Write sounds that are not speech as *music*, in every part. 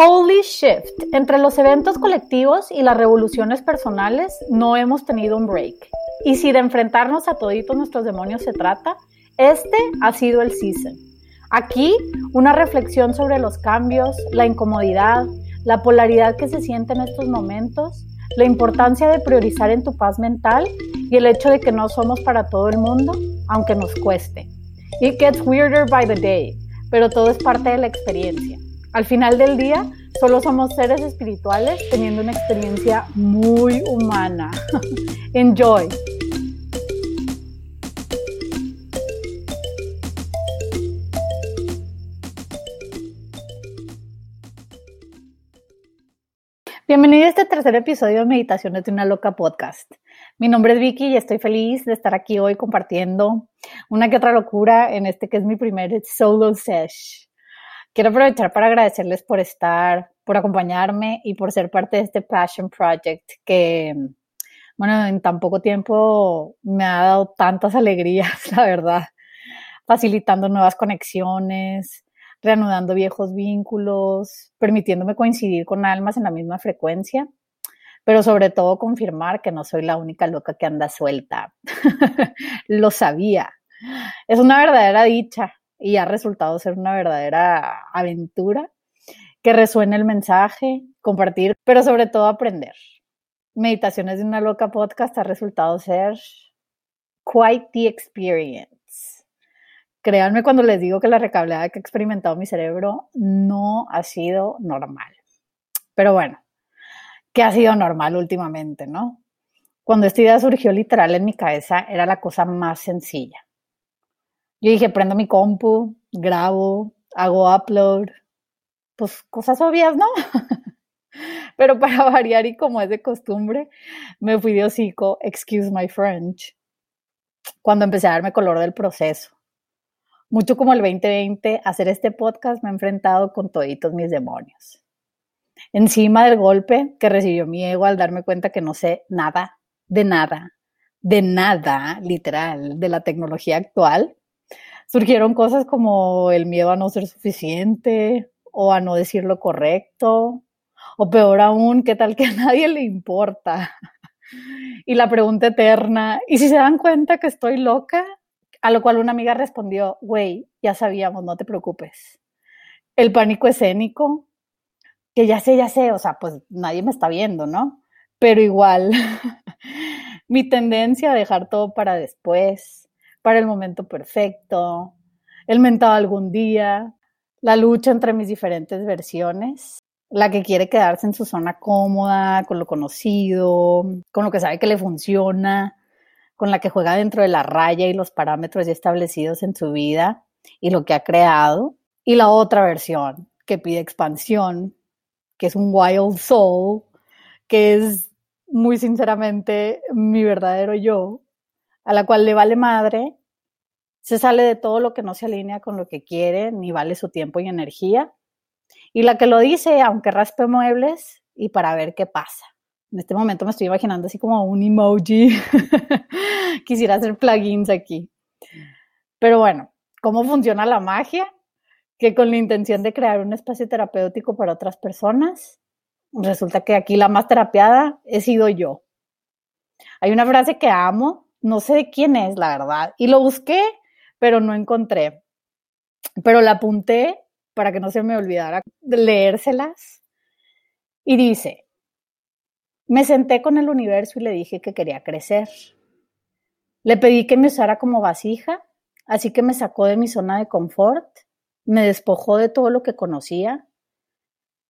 Holy shift. Entre los eventos colectivos y las revoluciones personales no hemos tenido un break. Y si de enfrentarnos a toditos nuestros demonios se trata, este ha sido el season. Aquí una reflexión sobre los cambios, la incomodidad, la polaridad que se siente en estos momentos, la importancia de priorizar en tu paz mental y el hecho de que no somos para todo el mundo, aunque nos cueste. It gets weirder by the day, pero todo es parte de la experiencia. Al final del día, solo somos seres espirituales teniendo una experiencia muy humana. *laughs* Enjoy. Bienvenido a este tercer episodio de Meditaciones de una Loca Podcast. Mi nombre es Vicky y estoy feliz de estar aquí hoy compartiendo una que otra locura en este que es mi primer solo sesh. Quiero aprovechar para agradecerles por estar, por acompañarme y por ser parte de este Passion Project que, bueno, en tan poco tiempo me ha dado tantas alegrías, *laughs* la verdad, facilitando nuevas conexiones, reanudando viejos vínculos, permitiéndome coincidir con almas en la misma frecuencia, pero sobre todo confirmar que no soy la única loca que anda suelta. *laughs* Lo sabía. Es una verdadera dicha y ha resultado ser una verdadera aventura. Que resuene el mensaje, compartir, pero sobre todo aprender. Meditaciones de una loca podcast ha resultado ser quite the experience. Créanme cuando les digo que la recableada que ha experimentado mi cerebro no ha sido normal. Pero bueno, ¿qué ha sido normal últimamente, no? Cuando esta idea surgió literal en mi cabeza, era la cosa más sencilla. Yo dije, prendo mi compu, grabo, hago upload, pues cosas obvias, ¿no? *laughs* Pero para variar y como es de costumbre, me fui de hocico, excuse my French, cuando empecé a darme color del proceso. Mucho como el 2020, hacer este podcast me he enfrentado con toditos mis demonios. Encima del golpe que recibió mi ego al darme cuenta que no sé nada, de nada, de nada, literal, de la tecnología actual, surgieron cosas como el miedo a no ser suficiente o a no decir lo correcto, o peor aún, qué tal que a nadie le importa. *laughs* Y la pregunta eterna, ¿y si se dan cuenta que estoy loca? A lo cual una amiga respondió, güey, ya sabíamos, no te preocupes. El pánico escénico, que ya sé, ya sé, o sea, pues nadie me está viendo, ¿no? Pero igual, *laughs* mi tendencia a dejar todo para después, para el momento perfecto, el mentado algún día, la lucha entre mis diferentes versiones, la que quiere quedarse en su zona cómoda, con lo conocido, con lo que sabe que le funciona, con la que juega dentro de la raya y los parámetros ya establecidos en su vida y lo que ha creado, y la otra versión que pide expansión, que es un wild soul, que es muy sinceramente mi verdadero yo, a la cual le vale madre, se sale de todo lo que no se alinea con lo que quiere, ni vale su tiempo y energía. Y la que lo dice, aunque raspe muebles, y para ver qué pasa. En este momento me estoy imaginando así como un emoji. *laughs* Quisiera hacer plugins aquí. Pero bueno, ¿cómo funciona la magia? Que con la intención de crear un espacio terapéutico para otras personas, resulta que aquí la más terapiada he sido yo. Hay una frase que amo no sé de quién es, la verdad. Y lo busqué, pero no encontré. Pero la apunté para que no se me olvidara leérselas. Y dice, me senté con el universo y le dije que quería crecer. Le pedí que me usara como vasija, así que me sacó de mi zona de confort, me despojó de todo lo que conocía,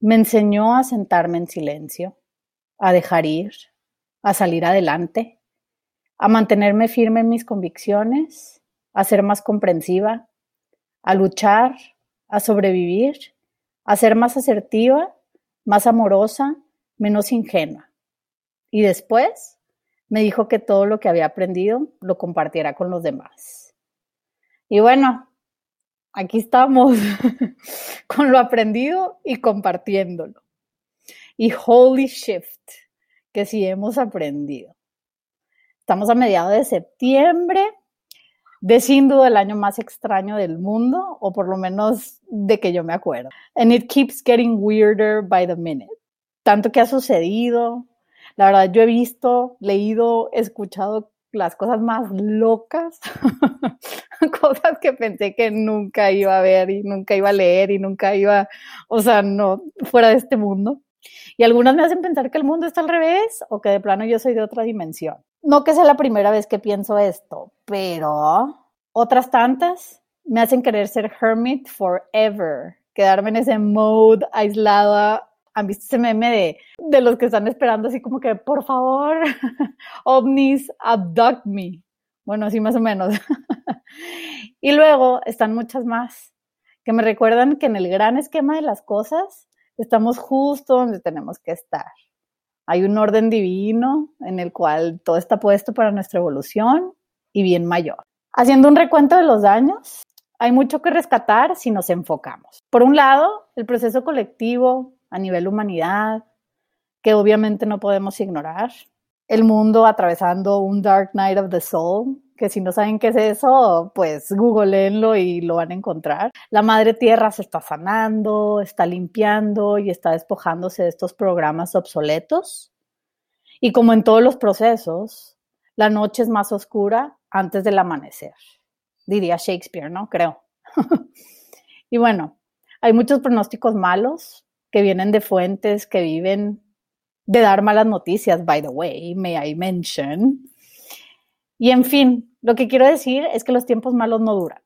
me enseñó a sentarme en silencio, a dejar ir, a salir adelante a mantenerme firme en mis convicciones, a ser más comprensiva, a luchar, a sobrevivir, a ser más asertiva, más amorosa, menos ingenua. Y después me dijo que todo lo que había aprendido lo compartiera con los demás. Y bueno, aquí estamos *laughs* con lo aprendido y compartiéndolo. Y holy shift, que sí hemos aprendido. Estamos a mediados de septiembre. De sin duda el año más extraño del mundo, o por lo menos de que yo me acuerdo. And it keeps getting weirder by the minute. Tanto que ha sucedido. La verdad, yo he visto, leído, escuchado las cosas más locas, *laughs* cosas que pensé que nunca iba a ver y nunca iba a leer y nunca iba, o sea, no, fuera de este mundo. Y algunas me hacen pensar que el mundo está al revés o que de plano yo soy de otra dimensión. No que sea la primera vez que pienso esto, pero otras tantas me hacen querer ser hermit forever, quedarme en ese mode aislada ¿Han visto ese meme de, de los que están esperando así como que, por favor, *laughs* ovnis, abduct me? Bueno, así más o menos. *laughs* y luego están muchas más que me recuerdan que en el gran esquema de las cosas estamos justo donde tenemos que estar. Hay un orden divino en el cual todo está puesto para nuestra evolución y bien mayor. Haciendo un recuento de los daños, hay mucho que rescatar si nos enfocamos. Por un lado, el proceso colectivo a nivel humanidad, que obviamente no podemos ignorar. El mundo atravesando un Dark Night of the Soul, que si no saben qué es eso, pues googleenlo y lo van a encontrar. La madre tierra se está sanando, está limpiando y está despojándose de estos programas obsoletos. Y como en todos los procesos, la noche es más oscura antes del amanecer, diría Shakespeare, ¿no? Creo. *laughs* y bueno, hay muchos pronósticos malos, que vienen de fuentes que viven de dar malas noticias, by the way, may I mention. Y en fin, lo que quiero decir es que los tiempos malos no duran,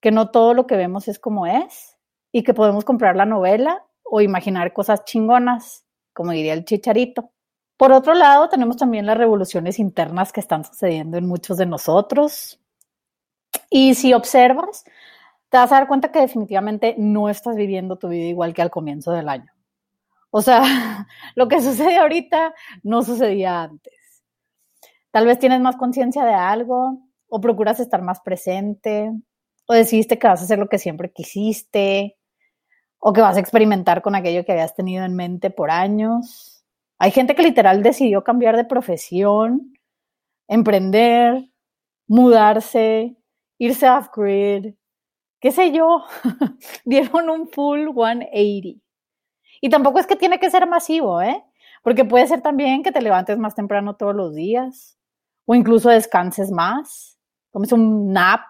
que no todo lo que vemos es como es y que podemos comprar la novela o imaginar cosas chingonas, como diría el chicharito. Por otro lado, tenemos también las revoluciones internas que están sucediendo en muchos de nosotros. Y si observas, te vas a dar cuenta que definitivamente no estás viviendo tu vida igual que al comienzo del año. O sea, *laughs* lo que sucede ahorita no sucedía antes. Tal vez tienes más conciencia de algo o procuras estar más presente o decidiste que vas a hacer lo que siempre quisiste o que vas a experimentar con aquello que habías tenido en mente por años. Hay gente que literal decidió cambiar de profesión, emprender, mudarse, irse off-grid, qué sé yo, *laughs* dieron un full 180. Y tampoco es que tiene que ser masivo, ¿eh? Porque puede ser también que te levantes más temprano todos los días, o incluso descanses más, tomes un nap,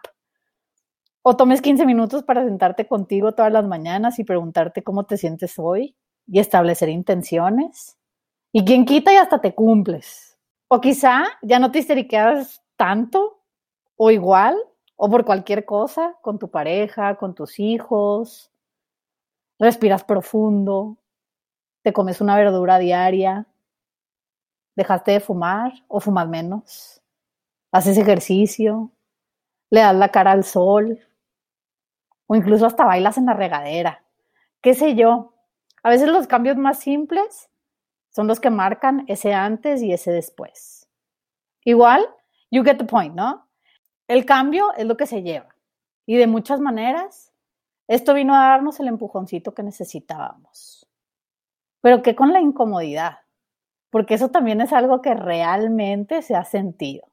o tomes 15 minutos para sentarte contigo todas las mañanas y preguntarte cómo te sientes hoy y establecer intenciones. Y quien quita y hasta te cumples. O quizá ya no te histeriqueas tanto o igual o por cualquier cosa, con tu pareja, con tus hijos, respiras profundo, te comes una verdura diaria, dejaste de fumar o fumas menos, haces ejercicio, le das la cara al sol o incluso hasta bailas en la regadera, qué sé yo. A veces los cambios más simples son los que marcan ese antes y ese después. Igual, you get the point, ¿no? El cambio es lo que se lleva. Y de muchas maneras, esto vino a darnos el empujoncito que necesitábamos. Pero ¿qué con la incomodidad? Porque eso también es algo que realmente se ha sentido.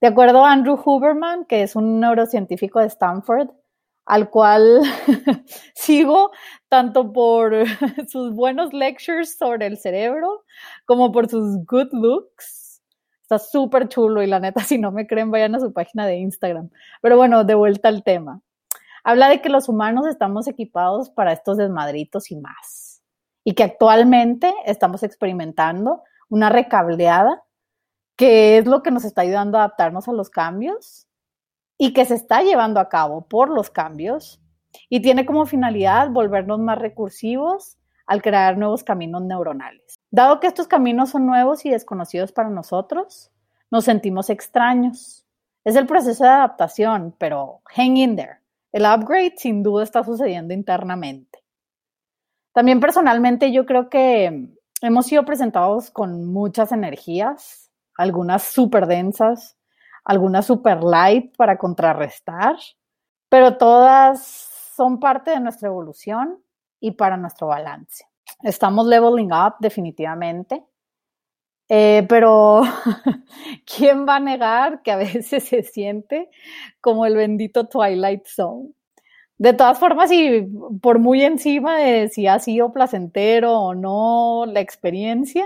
De acuerdo a Andrew Huberman, que es un neurocientífico de Stanford, al cual *laughs* sigo tanto por *laughs* sus buenos lectures sobre el cerebro como por sus good looks, Está súper chulo y la neta, *laughs* si no me creen, vayan a su página de Instagram. Pero bueno, de vuelta al tema. Habla de que los humanos estamos equipados para estos desmadritos y más. Y que actualmente estamos experimentando una recableada que es lo que nos está ayudando a adaptarnos a los cambios y que se está llevando a cabo por los cambios y tiene como finalidad volvernos más recursivos al crear nuevos caminos neuronales. Dado que estos caminos son nuevos y desconocidos para nosotros, nos sentimos extraños. Es el proceso de adaptación, pero hang in there. El upgrade sin duda está sucediendo internamente. También personalmente yo creo que hemos sido presentados con muchas energías, algunas súper densas, algunas super light para contrarrestar, pero todas son parte de nuestra evolución y para nuestro balance. Estamos leveling up definitivamente. Eh, pero, *laughs* ¿quién va a negar que a veces se siente como el bendito Twilight Zone? De todas formas, y por muy encima de si ha sido placentero o no la experiencia,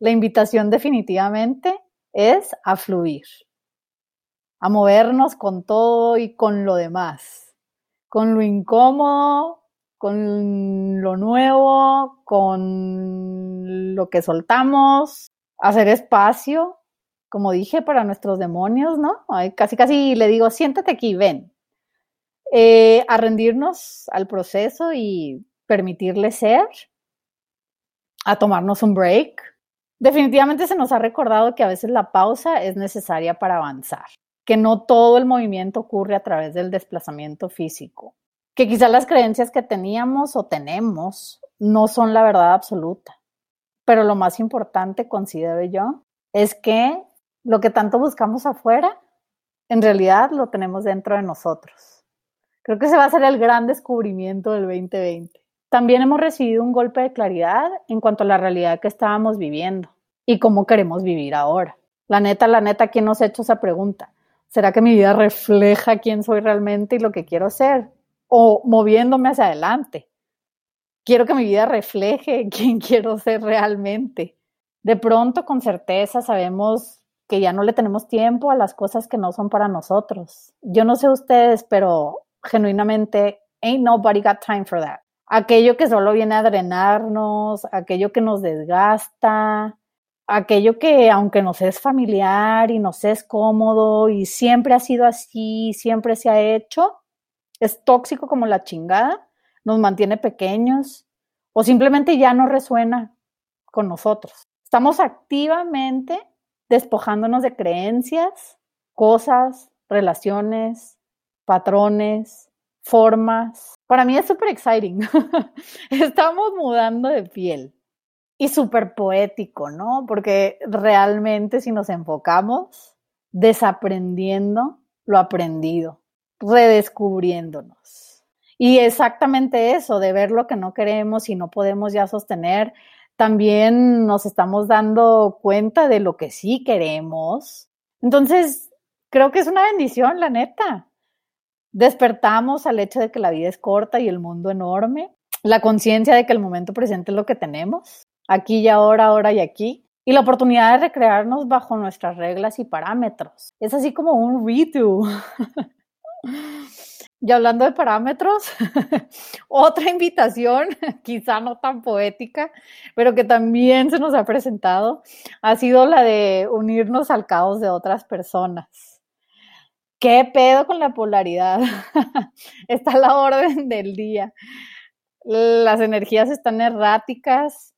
la invitación definitivamente es a fluir, a movernos con todo y con lo demás, con lo incómodo, con lo nuevo, con lo que soltamos, hacer espacio, como dije, para nuestros demonios, ¿no? casi, casi le digo, siéntate aquí, ven. Eh, a rendirnos al proceso y permitirle ser, a tomarnos un break. Definitivamente se nos ha recordado que a veces la pausa es necesaria para avanzar, que no todo el movimiento ocurre a través del desplazamiento físico, que quizás las creencias que teníamos o tenemos no son la verdad absoluta. Pero lo más importante, considero yo, es que lo que tanto buscamos afuera, en realidad lo tenemos dentro de nosotros. Creo que ese va a ser el gran descubrimiento del 2020. También hemos recibido un golpe de claridad en cuanto a la realidad que estábamos viviendo y cómo queremos vivir ahora. La neta, la neta, ¿quién nos ha hecho esa pregunta? ¿Será que mi vida refleja quién soy realmente y lo que quiero ser? ¿O moviéndome hacia adelante? Quiero que mi vida refleje *laughs* quién quiero ser realmente. De pronto, con certeza, sabemos que ya no le tenemos tiempo a las cosas que no son para nosotros. Yo no sé ustedes, pero genuinamente, ain't nobody got time for that. Aquello que solo viene a drenarnos, aquello que nos desgasta, aquello que aunque nos es familiar y nos es cómodo y siempre ha sido así, siempre se ha hecho, es tóxico como la chingada, nos mantiene pequeños o simplemente ya no resuena con nosotros. Estamos activamente despojándonos de creencias, cosas, relaciones, patrones, formas. Para mí es súper exciting. *laughs* Estamos mudando de piel y súper poético, ¿no? Porque realmente si nos enfocamos, desaprendiendo lo aprendido, redescubriéndonos. Y exactamente eso, de ver lo que no queremos y no podemos ya sostener, también nos estamos dando cuenta de lo que sí queremos. Entonces, creo que es una bendición, la neta. Despertamos al hecho de que la vida es corta y el mundo enorme, la conciencia de que el momento presente es lo que tenemos, aquí y ahora, ahora y aquí, y la oportunidad de recrearnos bajo nuestras reglas y parámetros. Es así como un redo. *laughs* Y hablando de parámetros, *laughs* otra invitación, *laughs* quizá no tan poética, pero que también se nos ha presentado, ha sido la de unirnos al caos de otras personas. ¿Qué pedo con la polaridad? *laughs* Está la orden del día. Las energías están erráticas,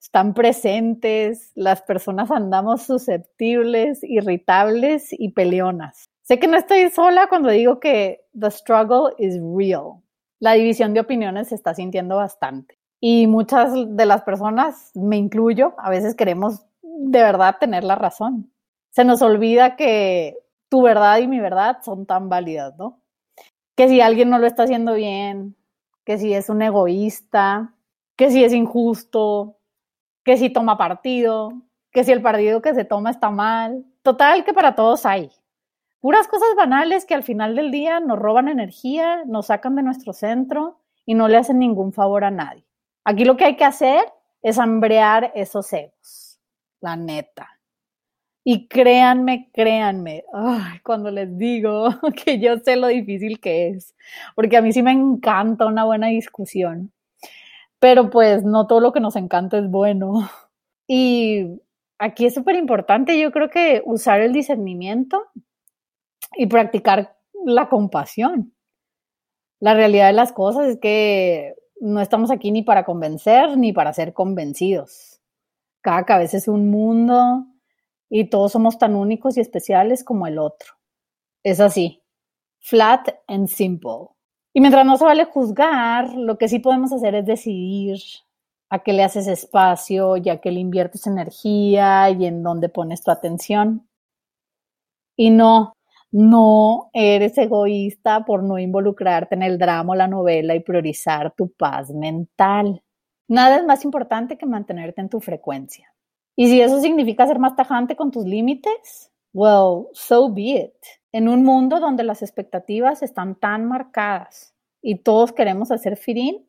están presentes, las personas andamos susceptibles, irritables y peleonas. Sé que no estoy sola cuando digo que the struggle is real. La división de opiniones se está sintiendo bastante. Y muchas de las personas, me incluyo, a veces queremos de verdad tener la razón. Se nos olvida que tu verdad y mi verdad son tan válidas, ¿no? Que si alguien no lo está haciendo bien, que si es un egoísta, que si es injusto, que si toma partido, que si el partido que se toma está mal. Total, que para todos hay. Puras cosas banales que al final del día nos roban energía, nos sacan de nuestro centro y no le hacen ningún favor a nadie. Aquí lo que hay que hacer es hambrear esos egos, la neta. Y créanme, créanme, cuando les digo *laughs* que yo sé lo difícil que es, porque a mí sí me encanta una buena discusión, pero pues no todo lo que nos encanta es bueno. *laughs* Y aquí es súper importante, yo creo que usar el discernimiento y practicar la compasión. La realidad de las cosas es que no estamos aquí ni para convencer ni para ser convencidos. Cada cabeza es un mundo y todos somos tan únicos y especiales como el otro. Es así, flat and simple. Y mientras no se vale juzgar, lo que sí podemos hacer es decidir a qué le haces espacio y a qué le inviertes energía y en dónde pones tu atención. Y no, no eres egoísta por no involucrarte en el drama o la novela y priorizar tu paz mental. Nada es más importante que mantenerte en tu frecuencia. Y si eso significa ser más tajante con tus límites, well, so be it. En un mundo donde las expectativas están tan marcadas y todos queremos hacer firín,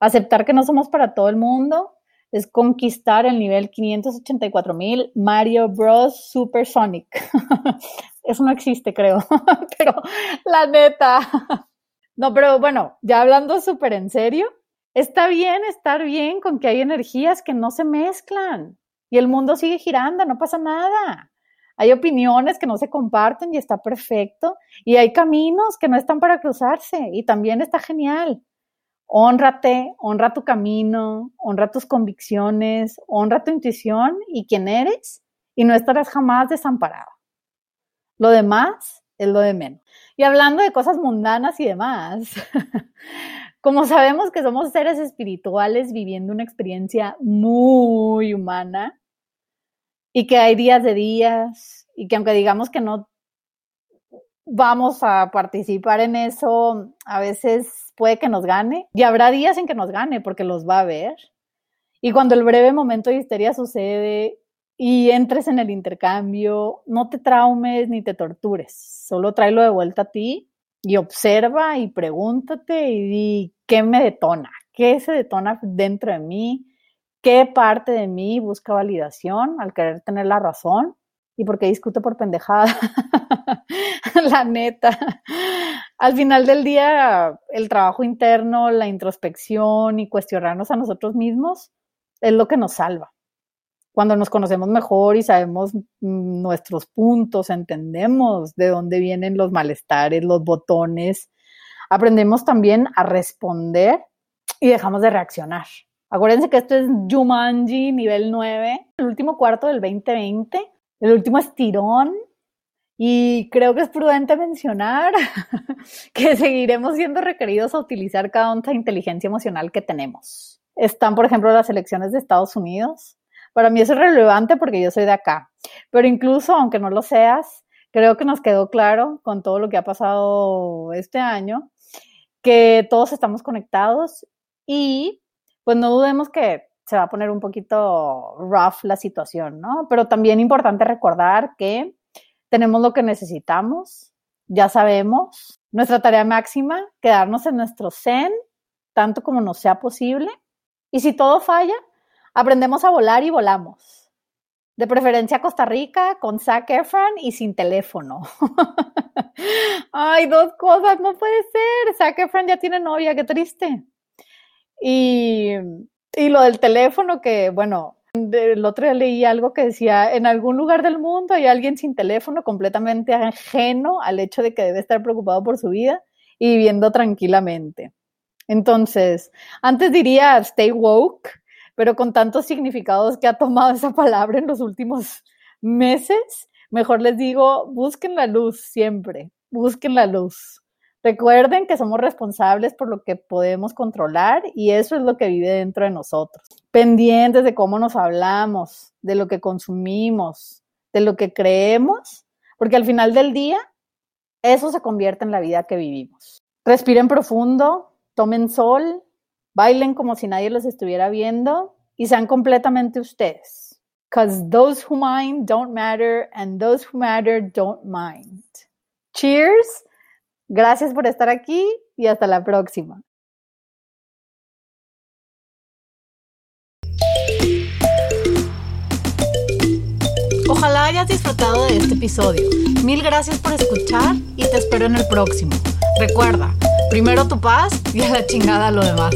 aceptar que no somos para todo el mundo es conquistar el nivel 584.000 Mario Bros. Super Sonic. *laughs* Eso no existe, creo, *laughs* pero la neta. No, pero bueno, ya hablando súper en serio, está bien estar bien con que hay energías que no se mezclan y el mundo sigue girando, no pasa nada. Hay opiniones que no se comparten y está perfecto. Y hay caminos que no están para cruzarse y también está genial. Honrate, honra tu camino, honra tus convicciones, honra tu intuición y quién eres y no estarás jamás desamparado. Lo demás es lo de menos. Y hablando de cosas mundanas y demás, *laughs* como sabemos que somos seres espirituales viviendo una experiencia muy humana y que hay días de días y que aunque digamos que no vamos a participar en eso, a veces puede que nos gane y habrá días en que nos gane porque los va a ver. Y cuando el breve momento de histeria sucede y entres en el intercambio, no te traumes ni te tortures, solo tráelo de vuelta a ti y observa y pregúntate y di qué me detona, qué se detona dentro de mí, qué parte de mí busca validación al querer tener la razón y por qué discuto por pendejada. *laughs* la neta al final del día, el trabajo interno, la introspección y cuestionarnos a nosotros mismos es lo que nos salva. Cuando nos conocemos mejor y sabemos nuestros puntos, entendemos de dónde vienen los malestares, los botones, aprendemos también a responder y dejamos de reaccionar. Acuérdense que esto es Jumanji nivel 9, el último cuarto del 2020, el último estirón y creo que es prudente mencionar *laughs* que seguiremos siendo requeridos a utilizar cada una inteligencia emocional que tenemos. Están, por ejemplo, las elecciones de Estados Unidos. Para mí eso es relevante porque yo soy de acá. Pero incluso, aunque no lo seas, creo que nos quedó claro con todo lo que ha pasado este año, que todos estamos conectados y pues no dudemos que se va a poner un poquito rough la situación, ¿no? Pero también importante recordar que tenemos lo que necesitamos, ya sabemos. Nuestra tarea máxima, quedarnos en nuestro zen, tanto como nos sea posible. Y si todo falla, aprendemos a volar y volamos. De preferencia a Costa Rica, con Zac Efron y sin teléfono. *laughs* Ay, dos cosas, no puede ser. Zac Efron ya tiene novia, qué triste. Y, y lo del teléfono, que bueno, el otro día leí algo que decía, en algún lugar del mundo hay alguien sin teléfono completamente ajeno al hecho de que debe estar preocupado por su vida y viviendo tranquilamente. Entonces, antes diría stay woke, pero con tantos significados que ha tomado esa palabra en los últimos meses, mejor les digo, busquen la luz siempre, busquen la luz. Recuerden que somos responsables por lo que podemos controlar y eso es lo que vive dentro de nosotros. Pendientes de cómo nos hablamos, de lo que consumimos, de lo que creemos, porque al final del día eso se convierte en la vida que vivimos. Respiren profundo, tomen sol, bailen como si nadie los estuviera viendo y sean completamente ustedes. Because those who mind don't matter and those who matter don't mind. Cheers Gracias por estar aquí y hasta la próxima. Ojalá hayas disfrutado de este episodio. Mil gracias por escuchar y te espero en el próximo. Recuerda, primero tu paz y a la chingada lo demás.